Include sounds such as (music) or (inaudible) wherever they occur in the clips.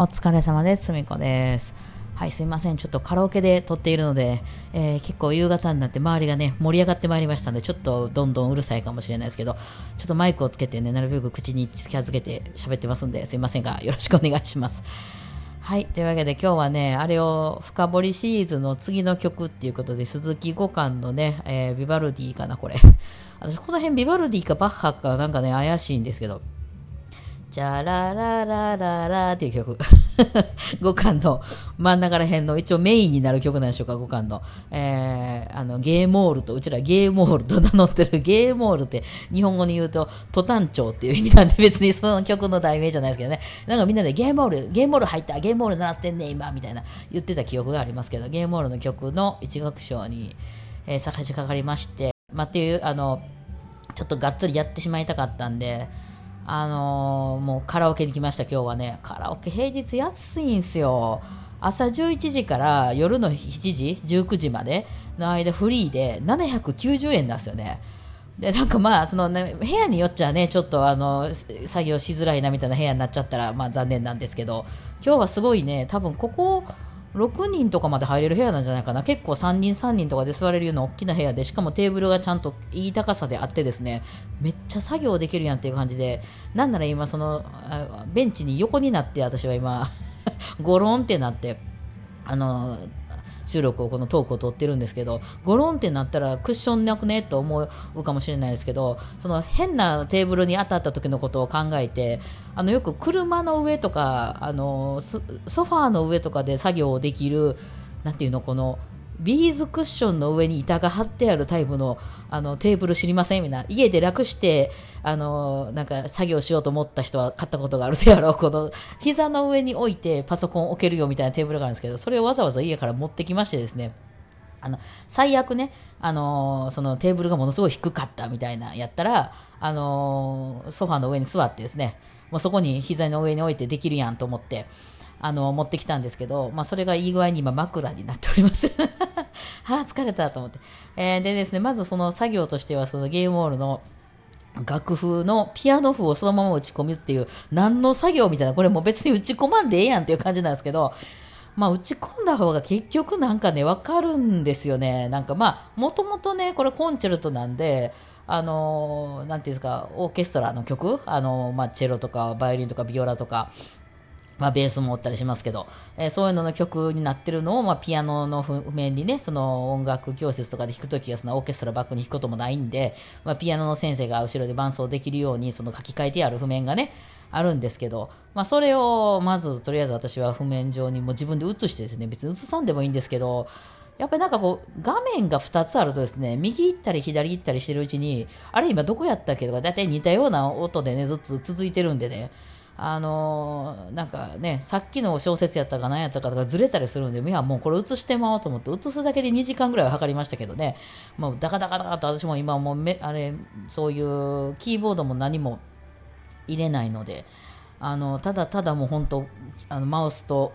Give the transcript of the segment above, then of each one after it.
お疲れ様です。すみこです。はい、すいません。ちょっとカラオケで撮っているので、えー、結構夕方になって周りがね、盛り上がってまいりましたので、ちょっとどんどんうるさいかもしれないですけど、ちょっとマイクをつけてね、なるべく口に近づけて喋ってますんで、すいませんが、よろしくお願いします。はい。というわけで今日はね、あれを深掘りシリーズの次の曲っていうことで、鈴木五感のね、えー、ビバルディかな、これ。私、この辺ビバルディかバッハかなんかね、怪しいんですけど、チャラララララっていう曲。(laughs) 五感の真ん中ら辺の一応メインになる曲なんでしょうか、五感の。えー、あの、ゲーモールと、うちらゲーモールと名乗ってるゲーモールって日本語に言うとトタンチョウっていう意味なんで別にその曲の題名じゃないですけどね。なんかみんなでゲーモール、ゲーモール入った、ゲーモール鳴らしてんね今、みたいな言ってた記憶がありますけど、ゲーモールの曲の一楽章に、えー、差し掛かりまして、まあ、っていう、あの、ちょっとがっつりやってしまいたかったんで、あのー、もうカラオケに来ました、今日はね。カラオケ平日安いんすよ。朝11時から夜の7時、19時までの間フリーで790円なんですよね。で、なんかまあ、そのね、部屋によっちゃね、ちょっとあの、作業しづらいなみたいな部屋になっちゃったら、まあ残念なんですけど、今日はすごいね、多分ここ、6人とかまで入れる部屋なんじゃないかな。結構3人3人とかで座れるような大きな部屋でしかもテーブルがちゃんといい高さであってですねめっちゃ作業できるやんっていう感じで。なんなら今そのベンチに横になって私は今 (laughs) ゴロンってなってあの収録をこのトークを撮ってるんですけどゴロンってなったらクッションなくね？と思うかもしれないですけどその変なテーブルに当たった時のことを考えてあのよく車の上とかあのソファーの上とかで作業できるなんていうのこのビーズクッションの上に板が張ってあるタイプのあのテーブル知りませんみんな。家で楽して、あの、なんか作業しようと思った人は買ったことがあるであろう。この膝の上に置いてパソコン置けるよみたいなテーブルがあるんですけど、それをわざわざ家から持ってきましてですね。あの、最悪ね、あのそのテーブルがものすごい低かったみたいなやったら、あのソファーの上に座ってですね、もうそこに膝の上に置いてできるやんと思って、あの、持ってきたんですけど、まあ、それがいい具合に今枕になっております。はあ、疲れたと思って。えー、でですね、まずその作業としては、そのゲームオールの楽譜のピアノ譜をそのまま打ち込むっていう、何の作業みたいな、これもう別に打ち込まんでええやんっていう感じなんですけど、まあ、打ち込んだ方が結局なんかね、わかるんですよね。なんかまあ、もともとね、これコンチェルトなんで、あのなんていうんですか、オーケストラの曲、あのまあ、チェロとかバイオリンとかビオラとか、まあ、ベースもおったりしますけど、えー、そういうのの曲になってるのを、まあ、ピアノの譜面にね、その音楽教室とかで弾くときは、そのオーケストラバックに弾くこともないんで、まあ、ピアノの先生が後ろで伴奏できるように、その書き換えてある譜面がね、あるんですけど、まあ、それを、まず、とりあえず私は譜面上にもう自分で写してですね、別に写さんでもいいんですけど、やっぱりなんかこう、画面が2つあるとですね、右行ったり左行ったりしてるうちに、あれ今どこやったっけとか、だいたい似たような音でね、ずっと続いてるんでね、あの、なんかね、さっきの小説やったか何やったかとかずれたりするんで、いや、もうこれ映してまおうと思って、映すだけで2時間ぐらいはかかりましたけどね、もうダカダカダカと私も今もうめ、あれ、そういうキーボードも何も入れないので、あの、ただただもう本当、あの、マウスと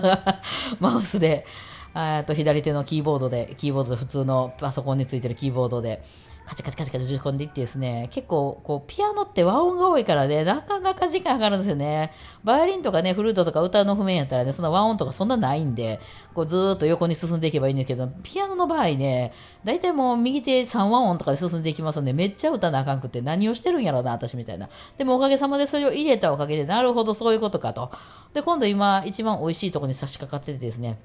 (laughs) マウスで、えっと、左手のキーボードで、キーボードで普通のパソコンについてるキーボードで、カチカチカチカチ打ち込んでいってですね、結構、こう、ピアノって和音が多いからね、なかなか時間かかるんですよね。バイオリンとかね、フルートとか歌の譜面やったらね、そんな和音とかそんなないんで、こう、ずーっと横に進んでいけばいいんですけど、ピアノの場合ね、大体もう右手3和音とかで進んでいきますんで、めっちゃ歌なあかんくて何をしてるんやろうな、私みたいな。でもおかげさまでそれを入れたおかげで、なるほど、そういうことかと。で、今度今、一番美味しいとこに差し掛かっててですね、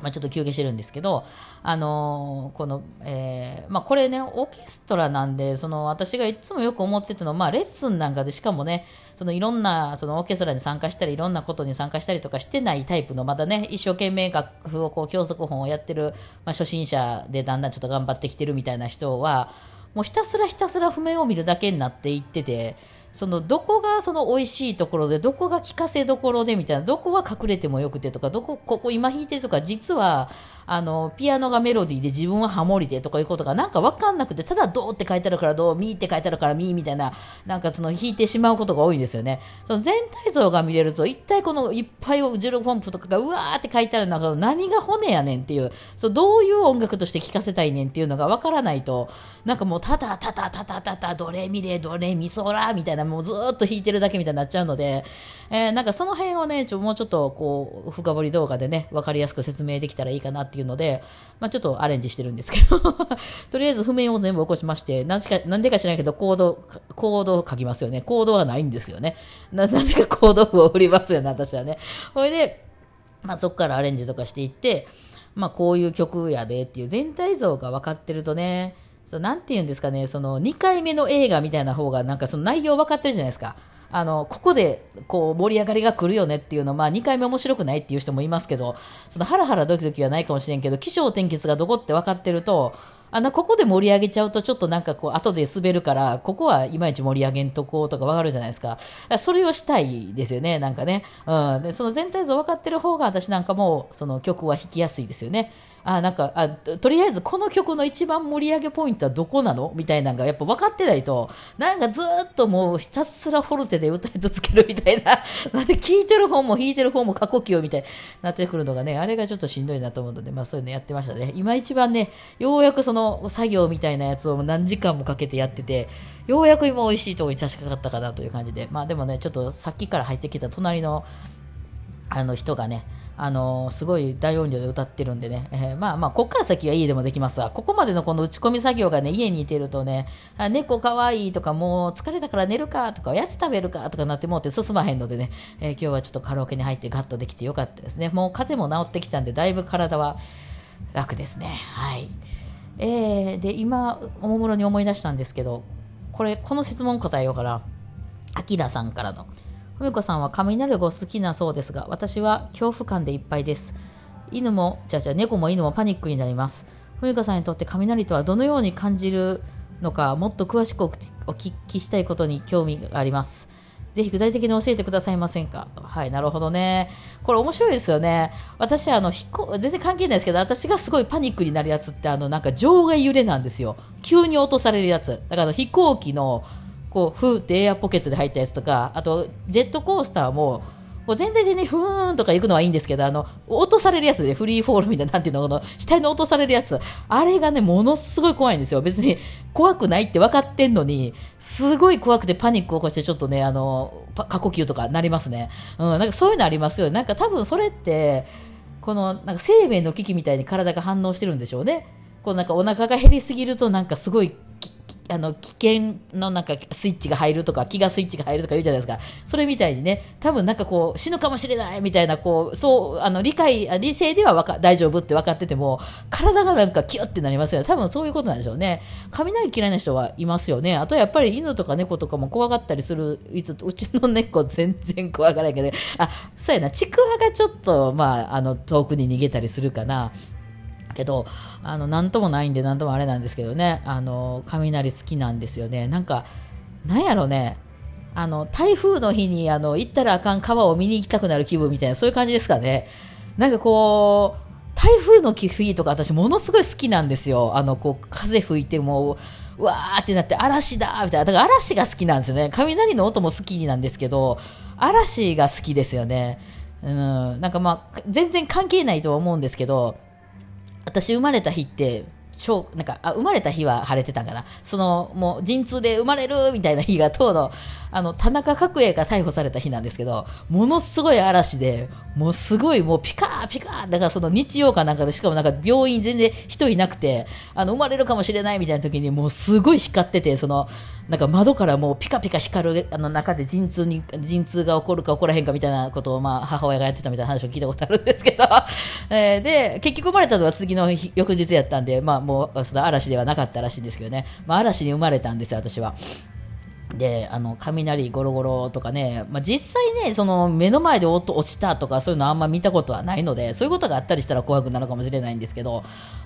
まあ、ちょっと休憩してるんですけど、あのー、この、えー、まあ、これね、オーケストラなんで、その、私がいつもよく思ってたのは、まあ、レッスンなんかで、しかもね、その、いろんな、その、オーケストラに参加したり、いろんなことに参加したりとかしてないタイプの、まだね、一生懸命楽譜を、こう、教則本をやってる、まあ、初心者でだんだんちょっと頑張ってきてるみたいな人は、もうひたすらひたすら譜面を見るだけになっていってて、そのどこがその美味しいところでどこが聞かせどころでみたいなどこは隠れてもよくてとかどこここ今弾いてるとか実はあのピアノがメロディーで自分はハモリでとかいうことがなんか分かんなくてただドーって書いてあるからドーミって書いてあるからミみたいななんかその弾いてしまうことが多いんですよね。その全体像が見れると一体このいっぱい16ポンプとかがうわーって書いてある中何が骨やねんっていうそうどういう音楽として聴かせたいねんっていうのが分からないとなんかもうただただただただドレミレドレミソラみたいなもうずっと弾いてるだけみたいになっちゃうので、えーなんかその辺をね、ちょもうちょっとこう、深掘り動画でね、わかりやすく説明できたらいいかなっていうので、まあちょっとアレンジしてるんですけど、(laughs) とりあえず譜面を全部起こしまして、なんしか、なんでか知らないけど、コード、コードを書きますよね。コードはないんですよね。な、なぜかコード譜を振りますよね、私はね。ほいで、まあそこからアレンジとかしていって、まあこういう曲やでっていう全体像が分かってるとね、そうなんて言うんですかね、その2回目の映画みたいな方がなんかその内容分かってるじゃないですか。あの、ここでこう盛り上がりが来るよねっていうのまあ2回目面白くないっていう人もいますけど、そのハラハラドキドキはないかもしれんけど、起承転結がどこって分かってると、あの、ここで盛り上げちゃうとちょっとなんかこう後で滑るから、ここはいまいち盛り上げんとこうとか分かるじゃないですか。それをしたいですよね、なんかね。うん。で、その全体像分かってる方が私なんかもその曲は弾きやすいですよね。あ、なんか、あ、とりあえずこの曲の一番盛り上げポイントはどこなの？みたいなのがやっぱ分かってないと、なんかずっともうひたすらフォルテで歌い続けるみたいな。だって聴いてる方も弾いてる方も過呼吸みたいになってくるのがね、あれがちょっとしんどいなと思うので、まあそういうのやってましたね。今一番ね、ようやくその作業みたいなやつを何時間もかけてやってて、ようやく今美味しいとこに差し掛かったかなという感じで。まあでもね、ちょっとさっきから入ってきた隣のあの人がね、あのすごい大音量で歌ってるんでね、えーまあまあ、こっから先は家でもできますわ。ここまでのこの打ち込み作業がね、家にいてるとね、あ猫かわいいとか、もう疲れたから寝るかとか、おやつ食べるかとかなってもうって進まへんのでね、えー今日はちょっとカラオケに入ってガッとできてよかったですね。もう風も治ってきたんで、だいぶ体は楽ですね。はい。えー、で、今、おもむろに思い出したんですけど、これ、この質問答えようかな。あきらさんからの。ふみこさんは雷が好きなそうですが、私は恐怖感でいっぱいです。犬も、じゃじゃ猫も犬もパニックになります。ふみこさんにとって雷とはどのように感じるのか、もっと詳しくお聞きしたいことに興味があります。ぜひ具体的に教えてくださいませんか？とはい、なるほどね。これ面白いですよね。私、あの、飛行、全然関係ないですけど、私がすごいパニックになるやつって、あの、なんか場外揺れなんですよ。急に落とされるやつ。だからあの飛行機の、こう、ふーってエアポケットで入ったやつとか、あと、ジェットコースターも、こう全体でね、ふーんとか行くのはいいんですけど、あの、落とされるやつで、フリーフォールみたいな、なんていうの、この、下に落とされるやつ、あれがね、ものすごい怖いんですよ。別に、怖くないって分かってんのに、すごい怖くてパニックを起こして、ちょっとね、あの、過呼吸とかなりますね。うん、なんかそういうのありますよ。なんか多分それって、この、なんか生命の危機みたいに体が反応してるんでしょうね。こうなんかお腹が減りすぎると、なんかすごい、あの危険のなんかスイッチが入るとか気がスイッチが入るとか言うじゃないですか。それみたいにね多分なんかこう死ぬかもしれないみたいなこうそうあの理解理性ではか大丈夫って分かってても体がなんかキュッてなりますよね。多分そういうことなんでしょうね。雷嫌いな人はいますよね。あとやっぱり犬とか猫とかも怖がったりするいつうちの猫全然怖がらないけど。あそうやな。ちくわがちょっとまああの遠くに逃げたりするかな。けど、あの、なんともないんで、なんともあれなんですけどね、あの、雷好きなんですよね。なんか、なんやろね、あの、台風の日に、あの、行ったらあかん川を見に行きたくなる気分みたいな、そういう感じですかね。なんかこう、台風の日とか私ものすごい好きなんですよ。あの、こう、風吹いてもう、うわーってなって嵐だみたいな。だから嵐が好きなんですよね。雷の音も好きなんですけど、嵐が好きですよね。うん、なんかまあ、全然関係ないとは思うんですけど、私生まれた日って、超、なんか、あ、生まれた日は晴れてたんかな。その、もう、陣痛で生まれるみたいな日が、ちょうど、あの、田中角栄が逮捕された日なんですけど、ものすごい嵐で、もうすごいもうピカーピカー、だからその日曜かなんかで、しかもなんか病院全然人いなくて、あの、生まれるかもしれないみたいな時に、もうすごい光ってて、その、なんか窓からもうピカピカ光るあの中で陣痛に、陣痛が起こるか起こらへんかみたいなことを、まあ、母親がやってたみたいな話を聞いたことあるんですけど、(laughs) えーで、結局生まれたのは次の翌日やったんで、まあもう、その嵐ではなかったらしいんですけどね、まあ嵐に生まれたんですよ、私は。で、あの、雷ゴロゴロとかね、まあ、実際ね、その目の前で音落ちたとかそういうのあんま見たことはないので、そういうことがあったりしたら怖くなるかもしれないんですけど、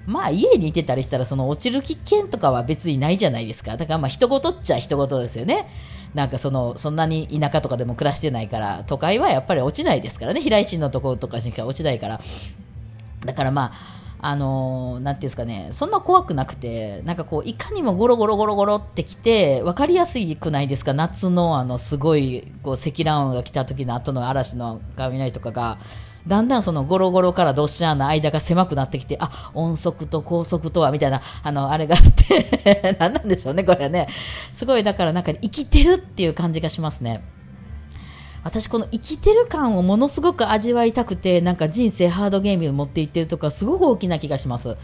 まあ家にいてたりしたらその落ちる危険とかは別にないじゃないですか。だからまあ人事っちゃ人事ですよね。なんかその、そんなに田舎とかでも暮らしてないから、都会はやっぱり落ちないですからね、平石のところとかしか落ちないから。だからまあ、あのーなんていうんですかね、そんな怖くなくて、なんかこう、いかにもゴロゴロゴロゴロってきて、わかりやすいくないですか、夏のあの、すごい、こう、積乱雲が来た時の後の嵐の雷とかが、だんだんそのゴロゴロからドッシャーな間が狭くなってきて、あ、音速と高速とは、みたいな、あの、あれがあって (laughs) 何なんでしょうね、これはね。すごい、だからなんか生きてるっていう感じがしますね。私この生きてる感をものすごく味わいたくて、なんか人生ハードゲームに持っていってるとか、すごく大きな気がします。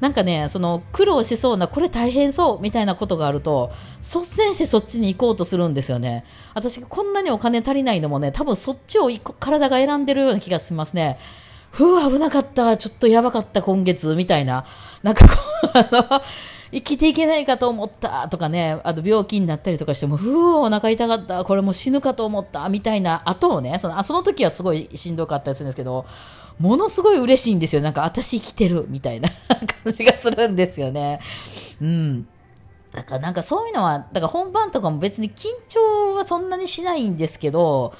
なんかね、その苦労しそうな、これ大変そうみたいなことがあると、率先してそっちに行こうとするんですよね。私こんなにお金足りないのもね、多分そっちを体が選んでるような気がしますね。ふう、危なかった、ちょっとやばかった、今月、みたいな。なんかこう、あの、生きていけないかと思ったとかね、あと病気になったりとかしても、ふう、お腹痛かった、これも死ぬかと思ったみたいな後をね、そのあその時はすごいしんどかったりするんですけど、ものすごい嬉しいんですよ。なんか私生きてるみたいな (laughs) 感じがするんですよね。うん。だからなんかそういうのは、だから本番とかも別に緊張はそんなにしないんですけど、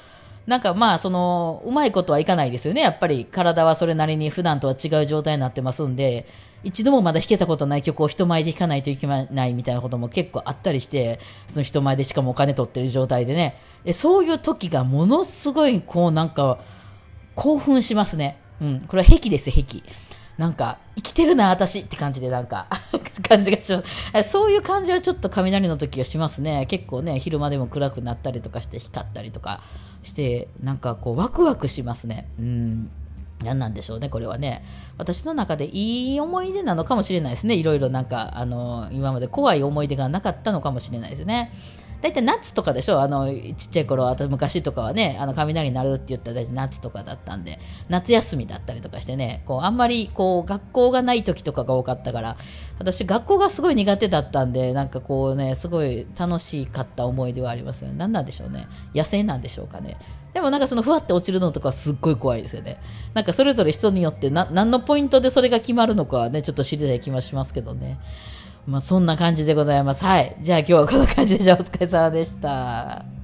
なんかまあ、その、うまいことはいかないですよね。やっぱり体はそれなりに普段とは違う状態になってますんで、一度もまだ弾けたことない曲を人前で弾かないといけないみたいなことも結構あったりして、その人前でしかもお金取ってる状態でね、そういう時がものすごいこうなんか興奮しますね。うん、これは癖です、癖。なんか、生きてるな、私って感じで、なんか (laughs) 感じがします。そういう感じはちょっと雷の時はしますね。結構ね、昼間でも暗くなったりとかして光ったりとかして、なんかこう、ワクワクしますね。うん。何なんでしょうね、これはね。私の中でいい思い出なのかもしれないですね。いろいろなんか、あの、今まで怖い思い出がなかったのかもしれないですね。大体夏とかでしょ？あの、ちっちゃい頃、あと昔とかはね、あの、雷鳴るって言ったら大体夏とかだったんで、夏休みだったりとかしてね、こう、あんまり、こう、学校がない時とかが多かったから、私、学校がすごい苦手だったんで、なんかこうね、すごい楽しかった思い出はありますよね。何なんでしょうね？野生なんでしょうかね？でもなんかそのふわって落ちるのとかすっごい怖いですよね。なんかそれぞれ人によってな何のポイントでそれが決まるのかはね、ちょっと知りたい気もしますけどね。まあ、そんな感じでございます。はい。じゃあ今日はこんな感じで、しょお疲れ様でした。